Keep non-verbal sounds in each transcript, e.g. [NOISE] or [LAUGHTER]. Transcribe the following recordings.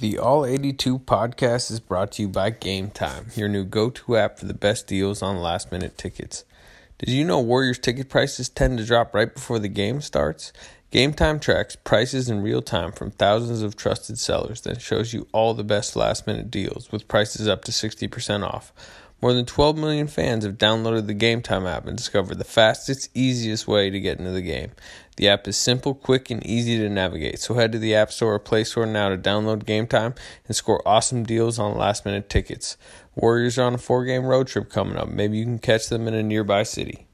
The All 82 podcast is brought to you by Game Time, your new go to app for the best deals on last minute tickets. Did you know Warriors ticket prices tend to drop right before the game starts? Game Time tracks prices in real time from thousands of trusted sellers, then shows you all the best last minute deals with prices up to 60% off. More than 12 million fans have downloaded the Game Time app and discovered the fastest, easiest way to get into the game. The app is simple, quick, and easy to navigate. So head to the App Store or Play Store now to download Game Time and score awesome deals on last minute tickets. Warriors are on a four game road trip coming up. Maybe you can catch them in a nearby city.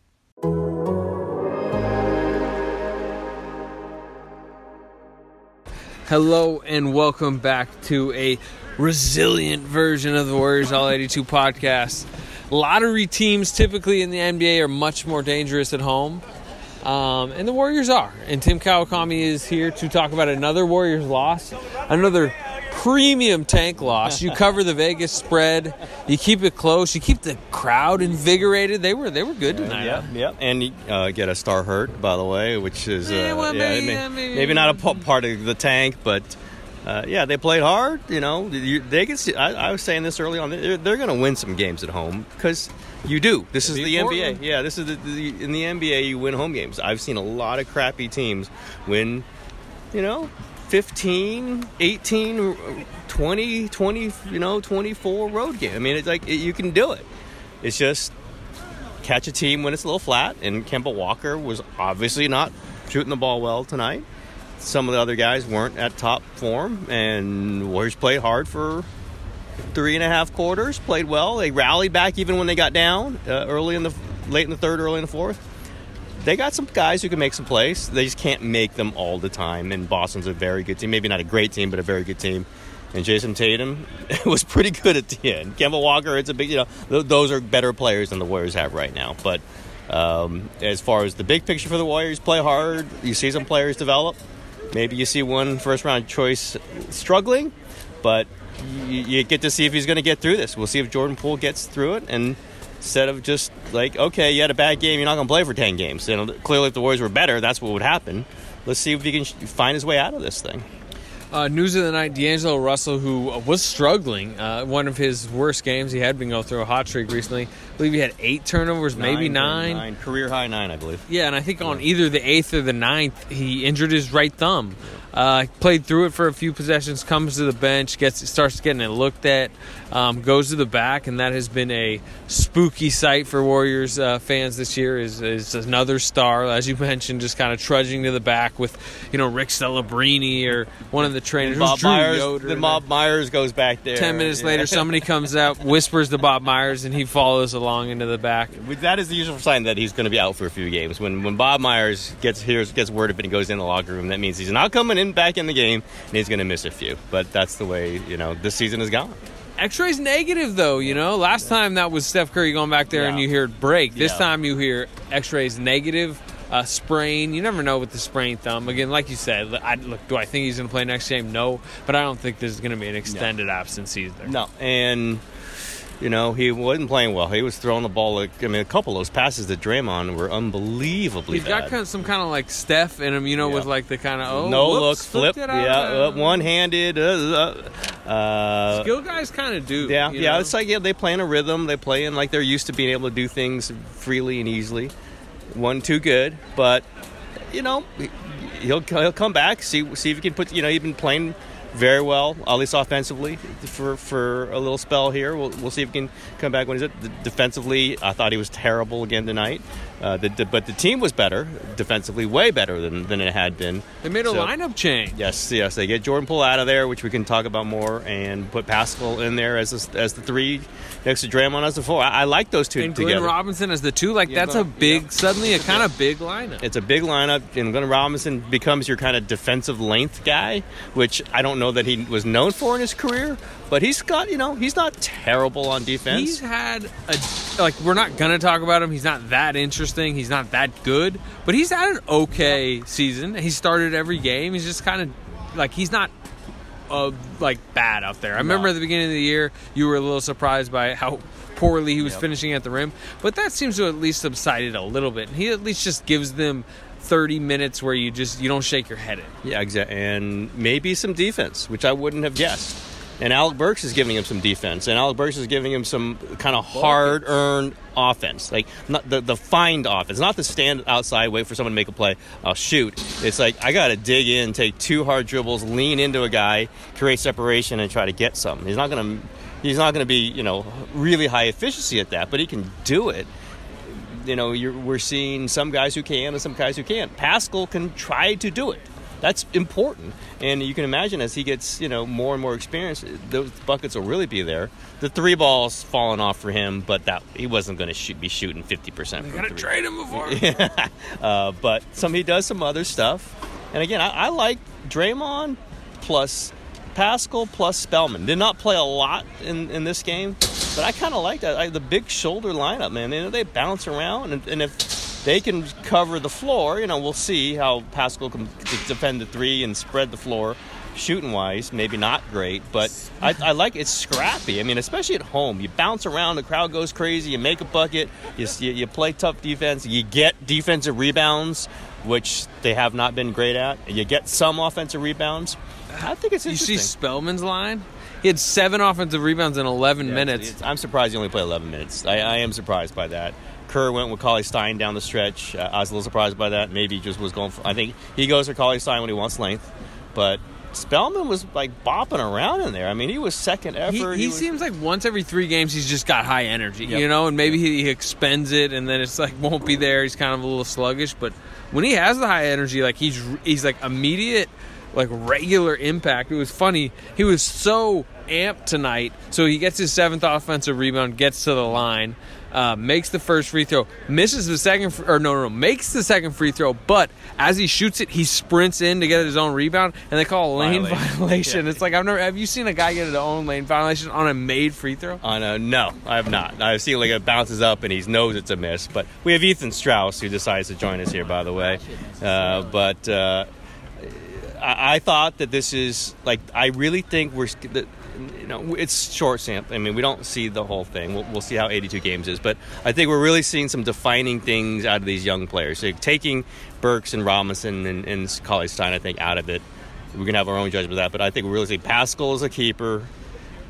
Hello and welcome back to a resilient version of the Warriors All 82 podcast. Lottery teams typically in the NBA are much more dangerous at home. Um, and the Warriors are. And Tim Kawakami is here to talk about another Warriors loss, another premium tank loss. You [LAUGHS] cover the Vegas spread, you keep it close, you keep the crowd invigorated. They were they were good tonight. Yeah, huh? yeah, and uh, get a star hurt by the way, which is uh, Yeah, well, maybe- may- yeah, maybe- maybe not a p- part of the tank, but uh, yeah, they played hard. You know, you, they can. See, I, I was saying this early on. They're, they're going to win some games at home because you do. This is the Portland. NBA. Yeah, this is the, the in the NBA. You win home games. I've seen a lot of crappy teams win. You know. 15 18 20 20 you know 24 road game i mean it's like you can do it it's just catch a team when it's a little flat. And Kemba Walker was obviously not shooting the ball well tonight. Some of the other guys weren't at top form, and Warriors played hard for three and a half quarters. Played well. They rallied back even when they got down uh, early in the late in the third, early in the fourth. They got some guys who can make some plays. They just can't make them all the time. And Boston's a very good team. Maybe not a great team, but a very good team. And Jayson Tatum [LAUGHS] was pretty good at the end. Kemba Walker, it's a big, you know, th- those are better players than the Warriors have right now. But um, as far as the big picture for the Warriors, play hard. You see some players develop. Maybe you see one first round choice struggling, but you, you get to see if he's going to get through this. We'll see if Jordan Poole gets through it. And instead of just like, okay, you had a bad game, you're not going to play for 10 games. You know, clearly, if the Warriors were better, that's what would happen. Let's see if he can find his way out of this thing. Uh, news of the night: D'Angelo Russell, who was struggling, uh, one of his worst games. He had been going through a hot streak recently. I believe he had eight turnovers, maybe nine. Career high nine, I believe. Yeah, and I think on either the eighth or the ninth, he injured his right thumb. Uh, played through it for a few possessions, comes to the bench, gets starts getting it looked at, um, goes to the back, and that has been a spooky sight for Warriors uh, fans this year. Is, is another star, as you [LAUGHS] mentioned, just kind of trudging to the back with, you know, Rick Celebrini or one of the trainers. Bob Myers, Yoder the Bob Myers goes back there. Ten minutes Yeah. later, somebody [LAUGHS] comes out, whispers to Bob Myers, and he follows along into the back. That is the usual sign that he's going to be out for a few games. When when Bob Myers gets hears gets word of it and goes in the locker room, that means he's not coming in back in the game and he's going to miss a few. But that's the way you know this season is gone. X-rays negative though, you know. Last time that was Steph Curry going back there and you hear it break. This Yeah. time you hear X-rays negative, uh, sprain. You never know with the sprained thumb. Again, like you said, I, look, do I think he's going to play next game? No, but I don't think this is going to be an extended absence either. No, and you know he wasn't playing well. He was throwing the ball. Like, I mean, a couple of those passes to Draymond were unbelievably He's bad. got kind of some kind of like Steph in him, you know, Yeah. with like the kind of oh no whoops, look, flip, it out. yeah, uh, one-handed. Uh, uh, uh, Skill guys kind of do. Yeah, yeah. know? It's like yeah, they play in a rhythm. They play in like they're used to being able to do things freely and easily. One too good, but you know he'll he'll come back. See see if he can put you know he's been playing very well, at least offensively, for for a little spell here. We'll, we'll see if he can come back when he's it. Defensively, I thought he was terrible again tonight. Uh, the, the, but the team was better defensively, way better than, than it had been. they made a So- lineup change. Yes, yes. They get Jordan Poole out of there, which we can talk about more, and put Paschall in there as the, as the three next to Draymond as the four. I, I like those two And Glenn together. Robinson as the two, like Yeah, that's a big, yeah. suddenly a kind of big lineup. it's a big lineup, and Glenn Robinson becomes your kind of defensive length guy, which I don't know that he was known for in his career, but he's got you know he's not terrible on defense. He's had a like we're not gonna talk about him. He's not that interesting. He's not that good, but he's had an okay season. He started every game. He's just kind of like he's not uh, like bad out there. I remember at the beginning of the year you were a little surprised by how poorly he was Yep. finishing at the rim, but that seems to at least subsided a little bit. He at least just gives them 30 minutes where you just you don't shake your head in. Yeah, exactly. And maybe some defense, which I wouldn't have guessed. And Alec Burks is giving him some defense, and Alec Burks is giving him some kind of hard-earned offense, like not the the find offense, not the stand outside, wait for someone to make a play, I'll shoot. It's like I got to dig in, take two hard dribbles, lean into a guy, create separation, and try to get something. He's not gonna he's not gonna be you know really high efficiency at that, but he can do it you know, we're seeing some guys who can and some guys who can't. Paschall can try to do it. That's important, and you can imagine as he gets you know more and more experience, those buckets will really be there. The three balls falling off for him, but that he wasn't going to shoot, be shooting fifty percent. Got to trade him before. [LAUGHS] uh, but some he does some other stuff, and again, I, I like Draymond plus Paschall plus Spellman. Did not play a lot in, in this game, but I kind of like that. I, the big shoulder lineup, man. You know, they bounce around, and, and if they can cover the floor. You know, we'll see how Paschall can defend the three and spread the floor. Shooting wise, maybe not great, but I, I like it's scrappy. I mean, especially at home, you bounce around, the crowd goes crazy, you make a bucket, you, you, you play tough defense, you get defensive rebounds, which they have not been great at. You get some offensive rebounds. I think it's interesting. You see Spellman's line? He had seven offensive rebounds in 11 yeah, minutes. It's, it's, I'm surprised he only played 11 minutes. I, I am surprised by that. Kerr went with Cauley-Stein down the stretch. Uh, I was a little surprised by that. Maybe he just was going for. I think he goes for Cauley-Stein when he wants length, but Spellman was like bopping around in there. I mean, he was second effort. He, he, he was, seems like once every three games he's just got high energy, yep. you know, and maybe he, he expends it, and then it's like won't be there. He's kind of a little sluggish, but when he has the high energy, like he's he's like immediate, like regular impact. It was funny. He was so amped tonight, so he gets his seventh offensive rebound, gets to the line uh, makes the first free throw, misses the second, or no, no, no, makes the second free throw, but as he shoots it, he sprints in to get his own rebound, and they call a lane violation. [LAUGHS] violation. Yeah. It's like I've never. Have you seen a guy get his own lane violation on a made free throw? On a no, I have not. I've seen like it bounces up and he knows it's a miss. But we have Ethan Strauss who decides to join us here, by the way. Uh, but. Uh, I, I thought that this is like I really think we're you know, it's short sample. I mean, we don't see the whole thing. We'll, we'll, see how 82 games is, but I think we're really seeing some defining things out of these young players. So taking Burks and Robinson and, and Cauley-Stein, I think, out of it. We're gonna have our own judgment of that, but I think we're really seeing Paschall as a keeper.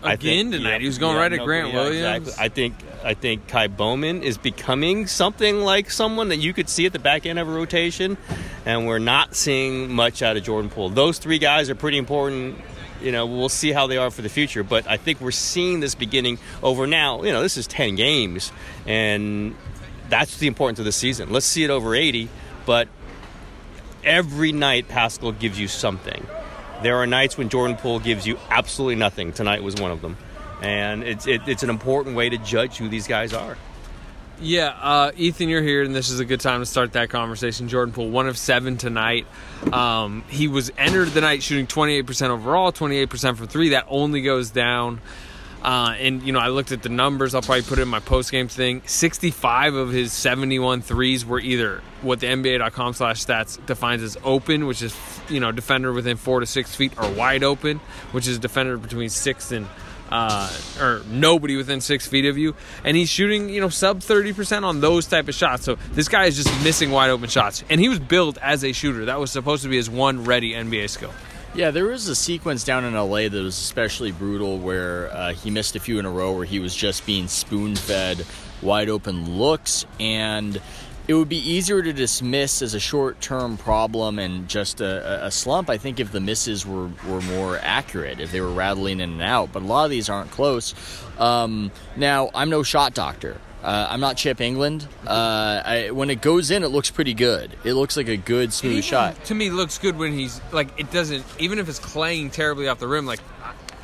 Again think, tonight, yeah, he was going yeah, right at Grant yeah, Williams. Exactly. I think I think Ky Bowman is becoming something like someone that you could see at the back end of a rotation, and we're not seeing much out of Jordan Poole. Those three guys are pretty important you know, we'll see how they are for the future. But I think we're seeing this beginning over now. You know, this is 10 games, and that's the importance of the season. Let's see it over 80, but every night Paschall gives you something. There are nights when Jordan Poole gives you absolutely nothing. Tonight was one of them. And it's, it, it's an important way to judge who these guys are. Yeah, uh, Ethan, you're here, and this is a good time to start that conversation. Jordan Poole, one of seven tonight. Um, he was entered the night shooting 28% overall, 28% from three. That only goes down. Uh, and, you know, I looked at the numbers. I'll probably put it in my post game thing. 65 of his 71 threes were either what the NBA.com slash stats defines as open, which is, you know, defender within four to six feet, or wide open, which is defender between six and uh, or nobody within six feet of you, and he's shooting you know sub thirty percent on those type of shots. So this guy is just missing wide open shots, and he was built as a shooter. That was supposed to be his one ready NBA skill. Yeah, there was a sequence down in LA that was especially brutal where uh, he missed a few in a row where he was just being spoon fed wide open looks and it would be easier to dismiss as a short term problem and just a, a, slump, I think, if the misses were, were more accurate, if they were rattling in and out. But a lot of these aren't close. Um, now, I'm no shot doctor. Uh, I'm not Chip Engelland. Uh, I, when it goes in, it looks pretty good. It looks like a good smooth shot. To me, looks good when he's like it doesn't. Even if it's claying terribly off the rim, like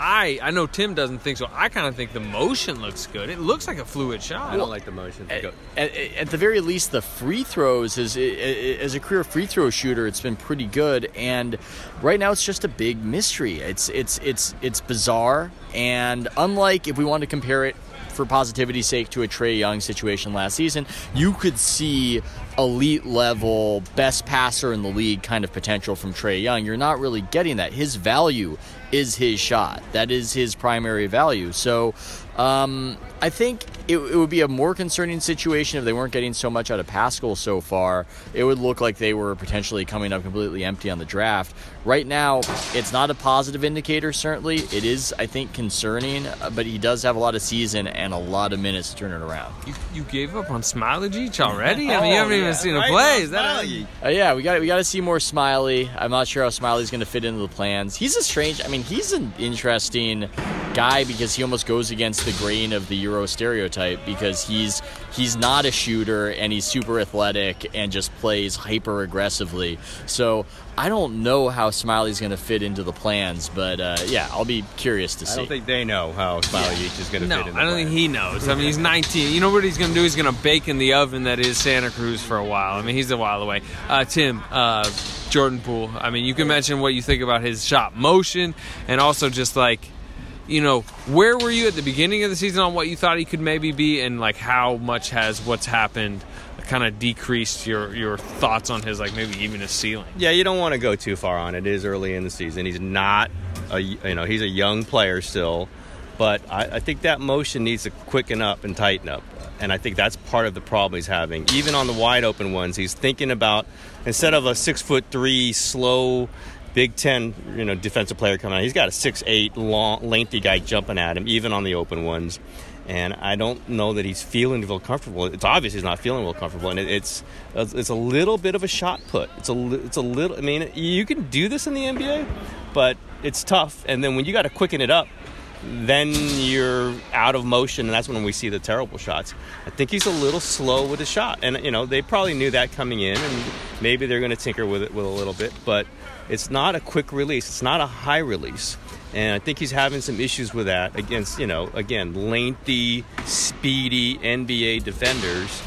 I I know Tim doesn't think so. I kind of think the motion looks good. It looks like a fluid shot. I don't like the motion. At, at, at, the very least, the free throws is as a career free throw shooter, it's been pretty good. And right now, it's just a big mystery. It's it's it's it's bizarre. And unlike if we want to compare it for positivity's sake to a Trae Young situation last season, you could see elite level, best passer in the league kind of potential from Trae Young. You're not really getting that. His value is his shot. That is his primary value. So um, I think it, it, would be a more concerning situation if they weren't getting so much out of Paschall so far. It would look like they were potentially coming up completely empty on the draft. Right now, it's not a positive indicator, certainly. It is, I think, concerning, uh, but he does have a lot of season and a lot of minutes to turn it around. You, you gave up on Smailagic already? I mean, you haven't oh, yeah. even seen a play. Is that uh, yeah, we got we got to see more Smiley. I'm not sure how Smiley's going to fit into the plans. He's a strange. I mean, he's an interesting guy because he almost goes against the grain of the Euro stereotype because he's he's not a shooter and he's super athletic and just plays hyper aggressively. So I don't know how Smiley's going to fit into the plans, but uh, yeah, I'll be curious to see. I don't think they know how Smiley yeah. is going to no, fit in. I don't plans. think he knows. I mean, he's 19. You know what he's going to do? He's going to bake in the oven that is Santa Cruz for a while. I mean, he's a while away. Uh, Tim. Uh, Jordan Poole. I mean, you can mention what you think about his shot motion and also just like you know, where were you at the beginning of the season on what you thought he could maybe be, and like how much has what's happened kind of decreased your your thoughts on his like maybe even a ceiling? Yeah, you don't want to go too far on it. It is early in the season. He's not a you know he's a young player still, but I, I think that motion needs to quicken up and tighten up. And I think that's part of the problem he's having. Even on the wide open ones, he's thinking about instead of a six foot three slow Big Ten, you know, defensive player coming out. He's got a six eight long, lengthy guy jumping at him, even on the open ones. And I don't know that he's feeling real comfortable. It's obvious he's not feeling real comfortable, and it's it's a little bit of a shot put. It's a it's a little. I mean, you can do this in the NBA, but it's tough. And then when you got to quicken it up, then you're out of motion, and that's when we see the terrible shots. I think he's a little slow with his shot, and you know they probably knew that coming in, and maybe they're going to tinker with it with a little bit, but it's not a quick release. It's not a high release. And I think he's having some issues with that against, you know, again, lengthy, speedy NBA defenders.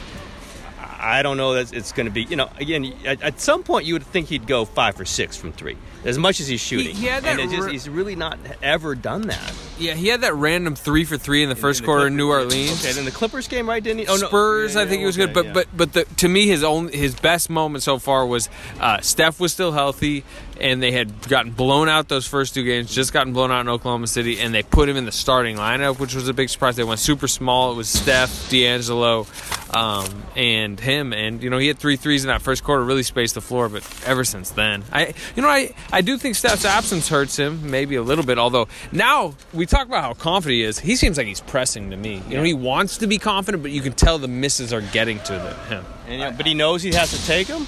I don't know that it's going to be, you know, again, at, at, some point you would think he'd go five or six from three, as much as he's shooting. He, he and just, he's really not ever done that. Yeah, he had that random three for three in the first in the quarter in New Orleans. Okay, then the Clippers game, right? Didn't he? Oh, no. Spurs, yeah, yeah, I think he was okay, good, but yeah. but but the, to me, his own his best moment so far was uh, Steph was still healthy, and they had gotten blown out those first two games, just gotten blown out in Oklahoma City, and they put him in the starting lineup, which was a big surprise. They went super small. It was Steph, D'Angelo, um, and him, and you know he had three threes in that first quarter, really spaced the floor. But ever since then, I you know I I do think Steph's absence hurts him maybe a little bit. Although now we talk about how confident he is, he seems like he's pressing to me. You know he wants to be confident, but you can tell the misses are getting to the, him. And, you know, but he knows he has to take them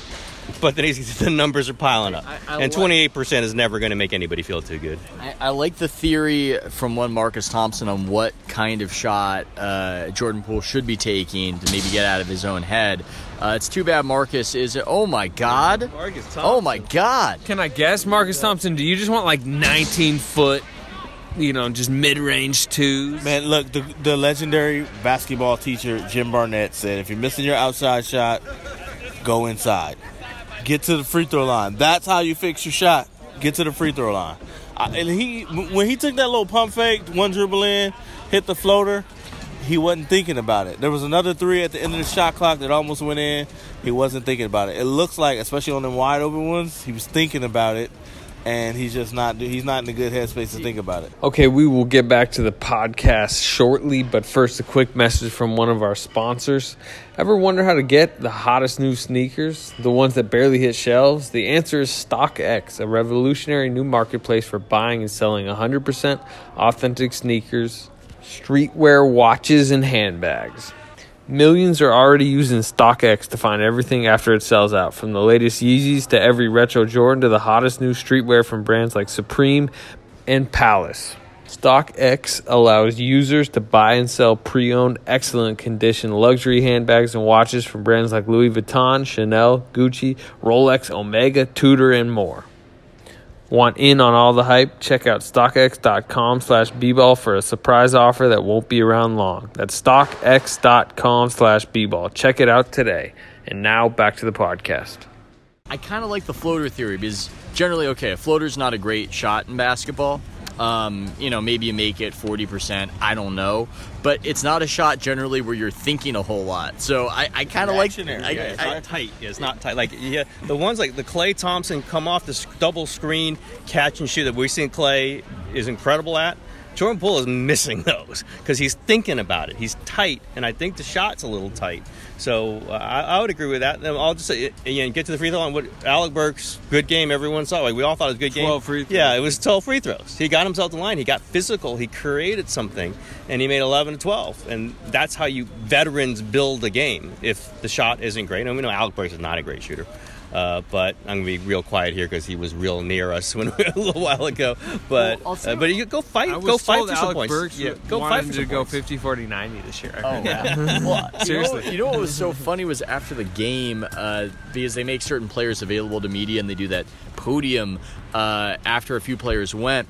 but then [LAUGHS] the numbers are piling up. I, I and 28% is never going to make anybody feel too good. I, I, like the theory from one Marcus Thompson on what kind of shot uh, Jordan Poole should be taking to maybe get out of his own head. Uh, it's too bad Marcus is. Oh my God! Marcus Thompson. Oh my God! Can I guess, Marcus Thompson? Do you just want like 19 foot? You know, just mid-range twos. Man, look, the, the legendary basketball teacher Jim Barnett said, "If you're missing your outside shot, go inside." Get to the free throw line. That's how you fix your shot. Get to the free throw line. I, and he, when he took that little pump fake, one dribble in, hit the floater, he wasn't thinking about it. There was another three at the end of the shot clock that almost went in. He wasn't thinking about it. It looks like, especially on them wide open ones, he was thinking about it and he's just not he's not in a good headspace to think about it. Okay, we will get back to the podcast shortly, but first a quick message from one of our sponsors. Ever wonder how to get the hottest new sneakers, the ones that barely hit shelves? The answer is StockX, a revolutionary new marketplace for buying and selling 100% authentic sneakers, streetwear, watches, and handbags. Millions are already using StockX to find everything after it sells out, from the latest Yeezys to every retro Jordan to the hottest new streetwear from brands like Supreme and Palace. StockX allows users to buy and sell pre owned, excellent condition luxury handbags and watches from brands like Louis Vuitton, Chanel, Gucci, Rolex, Omega, Tudor, and more. Want in on all the hype? Check out StockX.com slash B-Ball for a surprise offer that won't be around long. That's StockX.com slash B-Ball. Check it out today. And now back to the podcast. I kind of like the floater theory because generally, okay, a floater's not a great shot in basketball, Um, you know, maybe you make it 40%. I don't know. But it's not a shot generally where you're thinking a whole lot. So I, I kind of like. Reactionary. I, Yeah, it's I- not tight. Yeah, it's not tight. Like yeah, the ones like the Klay Thompson come off the s- double screen catch and shoot that we've seen Klay is incredible at. Jordan Poole is missing those because he's thinking about it. He's tight, and I think the shot's a little tight. So uh, I, I would agree with that. And I'll just say, again, get to the free throw line. What Alec Burks, good game. Everyone saw. Like we all thought it was a good game. 12 free throws. Yeah, it was 12 free throws. He got himself to the line. He got physical. He created something, and he made 11 to 12. And that's how you veterans build a game. If the shot isn't great, and we know Alec Burks is not a great shooter. Uh, but I'm gonna be real quiet here because he was real near us [LAUGHS] when a little while ago. But Well, I'll uh, but you go fight, I was go fight told for some points. Burks yeah, go wanted fight for to some go points. 50 40 90 this year. Oh, wow. well, you [LAUGHS] Seriously. Know, you know what was so funny was after the game, uh, because they make certain players available to media and they do that podium uh, after a few players went.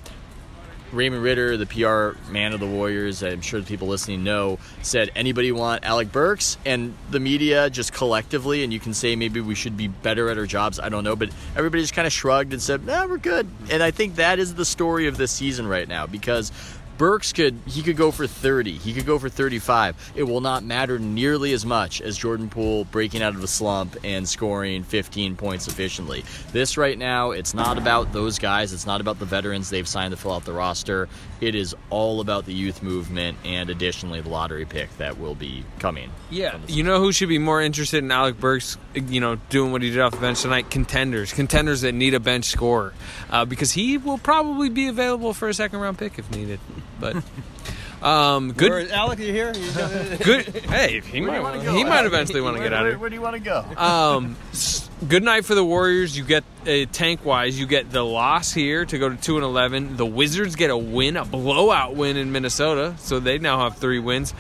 Raymond Ridder, the PR man of the Warriors, I'm sure the people listening know, said, anybody want Alec Burks? And the media just collectively, and you can say maybe we should be better at our jobs, I don't know, but everybody just kind of shrugged and said, nah, we're good. And I think that is the story of this season right now because Burks could he could go for 30, he could go for 35. It will not matter nearly as much as Jordan Poole breaking out of a slump and scoring 15 points efficiently. This right now, it's not about those guys, it's not about the veterans they've signed to fill out the roster. It is all about the youth movement and additionally the lottery pick that will be coming. Yeah, you know who should be more interested in Alec Burks, you know, doing what he did off the bench tonight? Contenders, contenders that need a bench scorer, uh, because he will probably be available for a second round pick if needed. But [LAUGHS] um, good, Where is Alec, you here? [LAUGHS] [LAUGHS] Good. Hey, he might, wanna he go? might eventually want to get out of here. Where do you want to go? Um, good night for the Warriors. You get uh, tank wise, you get the loss here to go to two and eleven. The Wizards get a win, a blowout win in Minnesota, so they now have three wins.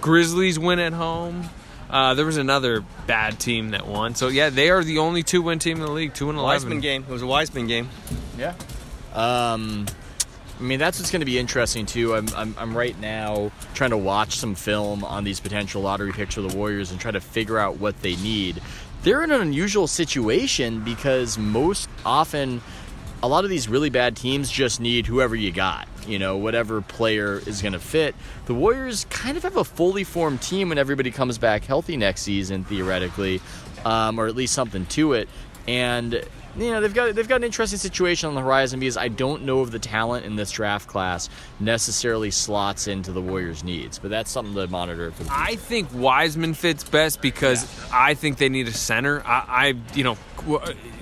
Grizzlies win at home. Uh, there was another bad team that won. So yeah, they are the only two win team in the league, two and eleven. Wiseman game. It was a Wiseman game. Yeah. Um, I mean, that's what's going to be interesting too. I'm, I'm, I'm right now trying to watch some film on these potential lottery picks for the Warriors and try to figure out what they need. They're in an unusual situation because most often, a lot of these really bad teams just need whoever you got. You know, whatever player is going to fit. The Warriors kind of have a fully formed team when everybody comes back healthy next season, theoretically, um, or at least something to it. And you know they've got they've got an interesting situation on the horizon because I don't know if the talent in this draft class necessarily slots into the Warriors' needs, but that's something to monitor for the. I think Wiseman fits best because I think they need a center. I, I you know, Qu-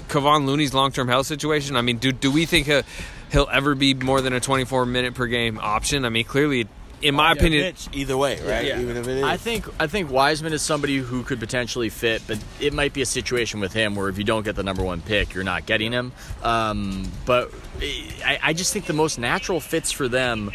Kevon Looney's long term health situation. I mean, do do we think he'll, he'll ever be more than a 24 minute per game option? I mean, clearly, in my opinion, pitch either way, right? Yeah. Even if it is. I think I think Wiseman is somebody who could potentially fit, but it might be a situation with him where if you don't get the number one pick, you're not getting him. Um, but I, I just think the most natural fits for them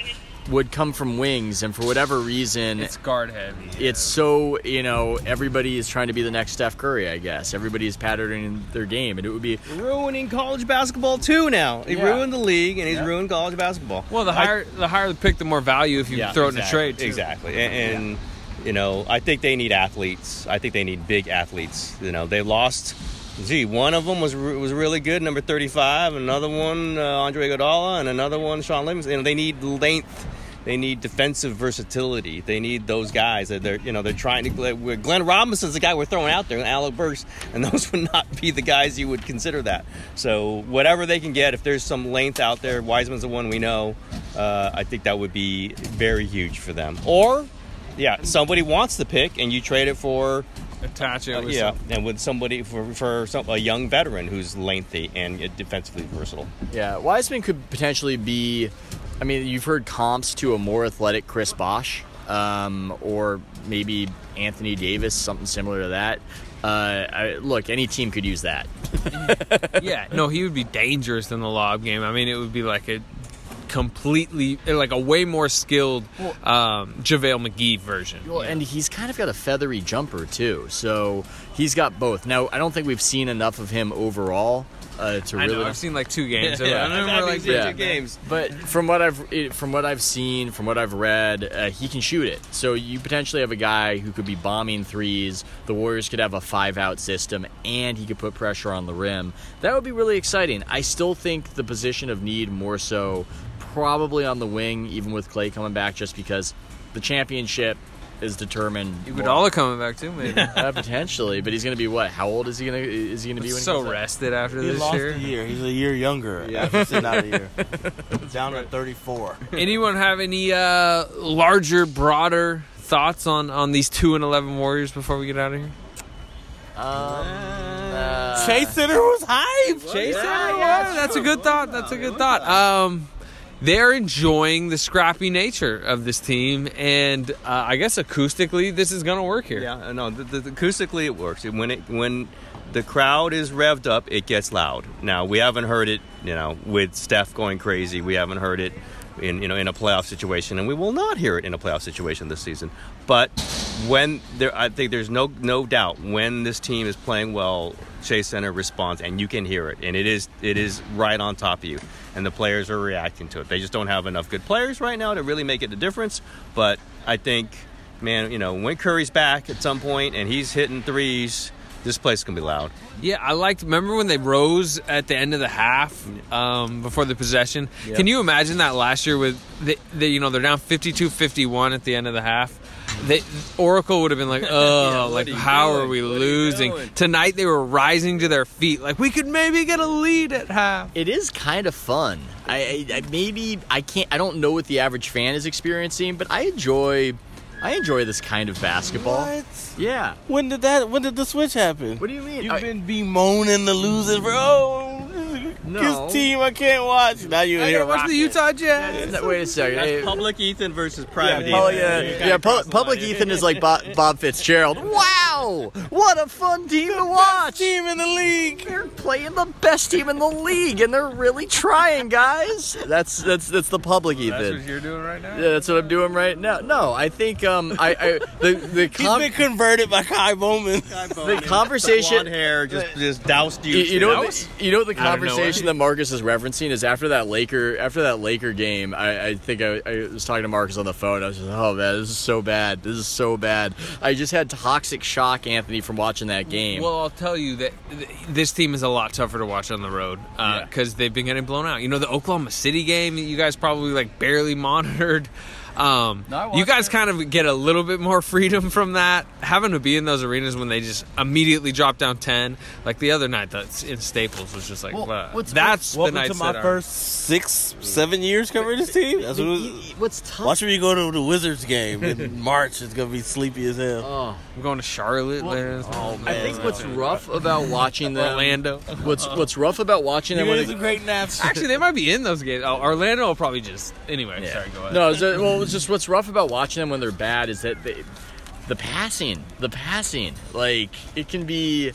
would come from wings, and for whatever reason, it's guard heavy. it's so you know everybody is trying to be the next Steph Curry. I guess everybody is patterning their game, and it would be Ruining college basketball too now. He Yeah. ruined the league and he's ruined college basketball. Well, the I- higher the higher the pick, the more value if you Yeah, throw it in a trade. too. Exactly. And, and you know, I think they need athletes. I think they need big athletes. You know, they lost. Gee, one of them was re- was really good, number thirty-five. Another one, uh, Andre Iguodala, and another one, Shaun Livingston. You know, they need length. They need defensive versatility. They need those guys that they're, you know, they're trying to. Glenn Glenn Robinson's the guy we're throwing out there, Alec Burks, and [LAUGHS] those would not be the guys you would consider that. So whatever they can get, if there's some length out there, Wiseman's the one we know. Uh, I think that would be very huge for them. Or, yeah, somebody wants the pick, and you trade it for Attach it. uh, with yeah, some- and with somebody for for some, a young veteran who's lengthy and uh, defensively versatile. yeah. Wiseman could potentially be. I mean, you've heard comps to a more athletic Chris Bosh, um, or maybe Anthony Davis, something similar to that. Uh, I, look, any team could use that. [LAUGHS] yeah, no, he would be dangerous in the lob game. I mean, it would be like a completely, like a way more skilled um, JaVale McGee version. Well, and he's kind of got a feathery jumper too, so he's got both. Now, I don't think we've seen enough of him overall uh, to I really. know. I've seen like two [LAUGHS] games. Yeah, I remember I've like seen yeah. two games. But from what I've from what I've seen, from what I've read, uh, he can shoot it. So you potentially have a guy who could be bombing threes. The Warriors could have a five out system, and he could put pressure on the rim. That would be really exciting. I still think the position of need more so probably on the wing, even with Klay coming back, just because the championship is determined. Iguodala coming back too, maybe. [LAUGHS] uh, potentially, but he's going to be what? How old is he going to is he going to be when he so comes back? rested after He this lost year. a year. He's a year younger. Yeah. after sitting a year. [LAUGHS] Down at 34. Anyone have any uh, larger, broader thoughts on on these two and eleven Warriors before we get out of here? Um, uh, Chase Center was hype. Chase, Yeah, yeah, yeah, that's a good thought. That's a good thought. Um, they're enjoying the scrappy nature of this team, and uh, I guess acoustically, this is going to work here. Yeah, no, the, the, the- acoustically it works. When it when the crowd is revved up, it gets loud. Now we haven't heard it, you know, with Steph going crazy. We haven't heard it in you know in a playoff situation, and we will not hear it in a playoff situation this season. But when there, I think there's no no doubt when this team is playing well, Chase Center responds, and you can hear it, and it is it is right on top of you, and the players are reacting to it. They just don't have enough good players right now to really make it a difference. But I think, man, you know, when Curry's back at some point and he's hitting threes, this place can be loud. Yeah, I liked. Remember when they rose at the end of the half um, before the possession? Yeah. Can you imagine that last year with the, the you know they're down 52-51 at the end of the half. They, Oracle would have been like, [LAUGHS] "Oh, what like are how doing? are we What losing?" doing? Tonight they were rising to their feet, like we could maybe get a lead at half. It is kind of fun. I, I, I maybe I can't. I don't know what the average fan is experiencing, but I enjoy. I enjoy this kind of basketball. What? Yeah. When did that? When did the switch happen? What do you mean? You've I- been bemoaning the losers, bro. No. His team, I can't watch. Now you I here watch the Utah Jazz. No, Wait a second. Hey, public Ethan versus private Public, uh, yeah, Pu- Public Ethan is like Bob, Bob Fitzgerald. Wow, what a fun team to watch! team in the league. They're playing the best team in the league, and they're really trying, guys. That's that's that's the Public Ethan. That's what you're doing right now. Yeah, that's what I'm doing right now. No, I think um, I, I the the He's com- been converted by Ky Bowman. the conversation. Blonde hair just just doused you. You, you know, what the, you know what the Out of nowhere. conversation that Marcus is referencing is after that Laker after that Laker game. I, I think I, I was talking to Marcus on the phone. I was just, oh man, this is so bad. This is so bad. I just had toxic shock, Anthony, from watching that game. Well, I'll tell you that th- this team is a lot tougher to watch on the road uh, Yeah. because they've been getting blown out. You know, the Oklahoma City game, you guys probably like barely [LAUGHS] monitored. Um, No, you guys it. kind of get a little bit more freedom from that. Having to be in those arenas when they just immediately drop down ten, like the other night that's in Staples was just like, Well, wow. what's- that's the Welcome night to my first six, seven years covering this team. That's what was. What's tough? Watch when you go to the Wizards game in [LAUGHS] March. It's gonna be sleepy as hell. Oh, I'm going to Charlotte later. oh, I think what's rough about [LAUGHS] watching them. Orlando. What's what's rough about watching them You when get great naps. Actually, they might be in those games. Oh, Orlando will probably just anyway. Yeah. Sorry, go ahead. No, it's just, well, it's just what's rough about watching them when they're bad is that they, the passing, the passing, like it can be,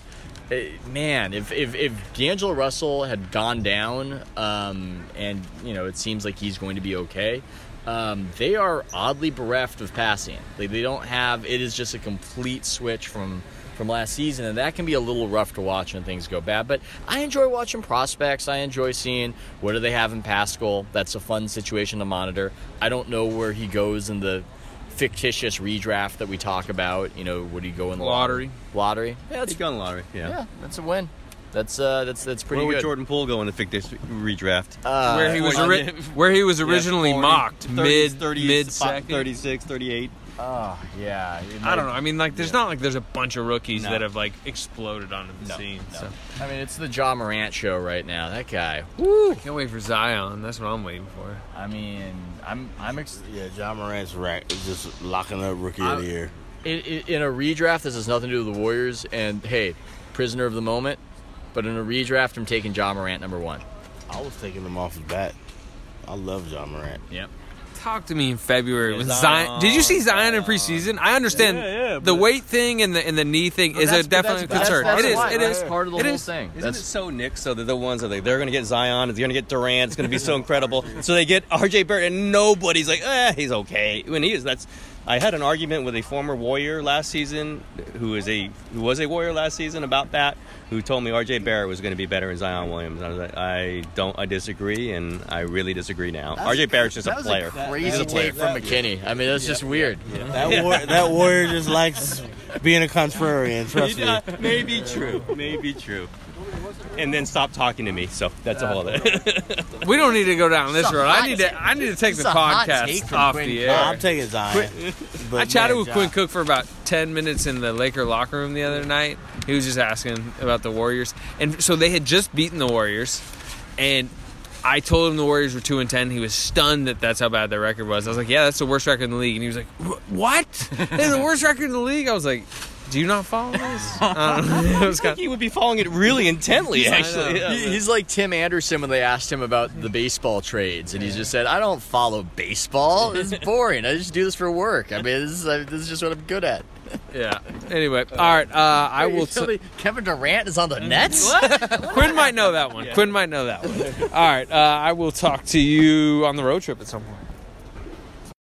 eh, man. If if if D'Angelo Russell had gone down, um, and you know it seems like he's going to be okay. Um, they are oddly bereft of passing. Like they don't have. It is just a complete switch from from last season, and that can be a little rough to watch when things go bad. But I enjoy watching prospects. I enjoy seeing what do they have in Paschall. That's a fun situation to monitor. I don't know where he goes in the fictitious redraft that we talk about. You know, would he go in the Lottery. Lottery. Yeah, He's that's gone lottery. Yeah. yeah, that's a win. That's uh, that's that's pretty good. Where would good. Jordan Poole go in the fictitious redraft? Uh, where he was ori- where he was originally Yeah, 40, mocked 30, mid 30, mid second. 36, 38. Oh yeah. it I don't know. I mean, like, there's not like there's a bunch of rookies No. that have like exploded onto the No, scene. no. So I mean, it's the Ja Morant show right now. That guy. Woo! can't wait for Zion. That's what I'm waiting for. I mean, I'm I'm ex- Yeah, Ja Morant's rack is just locking up rookie of the year. in, in, in a redraft. This has nothing to do with the Warriors. And hey, prisoner of the moment. But in a redraft, I'm taking Ja Morant number one. I was taking him off his bat. I love Ja Morant. Yep. Talk to me in February Yeah, when Zion, Zion. Did you see Zion in preseason? I understand Yeah, yeah, the weight thing and the and the knee thing is a definite concern. That's, it is. why. It is. That's part of the It whole is. thing. Isn't That's it so Nick? So they're the ones that like, they're going to get Zion, they're going to get Durant. It's going to be so incredible. So they get RJ Barrett, and nobody's like, eh, he's okay. When he is, that's. I had an argument with a former Warrior last season, who is a who was a Warrior last season about that, who told me RJ Barrett was going to be better than Zion Williams. I was like, I don't, I disagree, and I really disagree now. RJ Barrett's just a was player. a crazy He's a player. from McKinney. I mean, that's just weird. That war, [LAUGHS] that warrior just likes being a contrarian. Trust me. Maybe true. Maybe true. And then stop talking to me. So that's all of it. [LAUGHS] We don't need to go down this It's a road. I hot need take. to. I need to take It's the a hot take podcast from off Quinn the Cook. I'm taking Zion. [LAUGHS] But I chatted man, with Ja- Quinn Cook for about 10 minutes in the Laker locker room the other night. He was just asking about the Warriors. And so they had just beaten the Warriors. And I told him the Warriors were 2 and 10. He was stunned that that's how bad their record was. I was like, yeah, that's the worst record in the league. And he was like, "Wh- what? They're the worst record in the league? I was like, do you not follow this? [LAUGHS] I don't know. [LAUGHS] It was kind he would be following it really intently, actually. Yeah. He- He's like Tim Anderson when they asked him about the baseball trades, and he just said, "I don't follow baseball. It's boring. I just do this for work. I mean, this is, this is just what I'm good at." [LAUGHS] yeah. Anyway, all right. Uh, I will. T- Kevin Durant is on the Nets. Quinn might know that one. Quinn might know that one. All right. Uh, I will talk to you on the road trip at some point.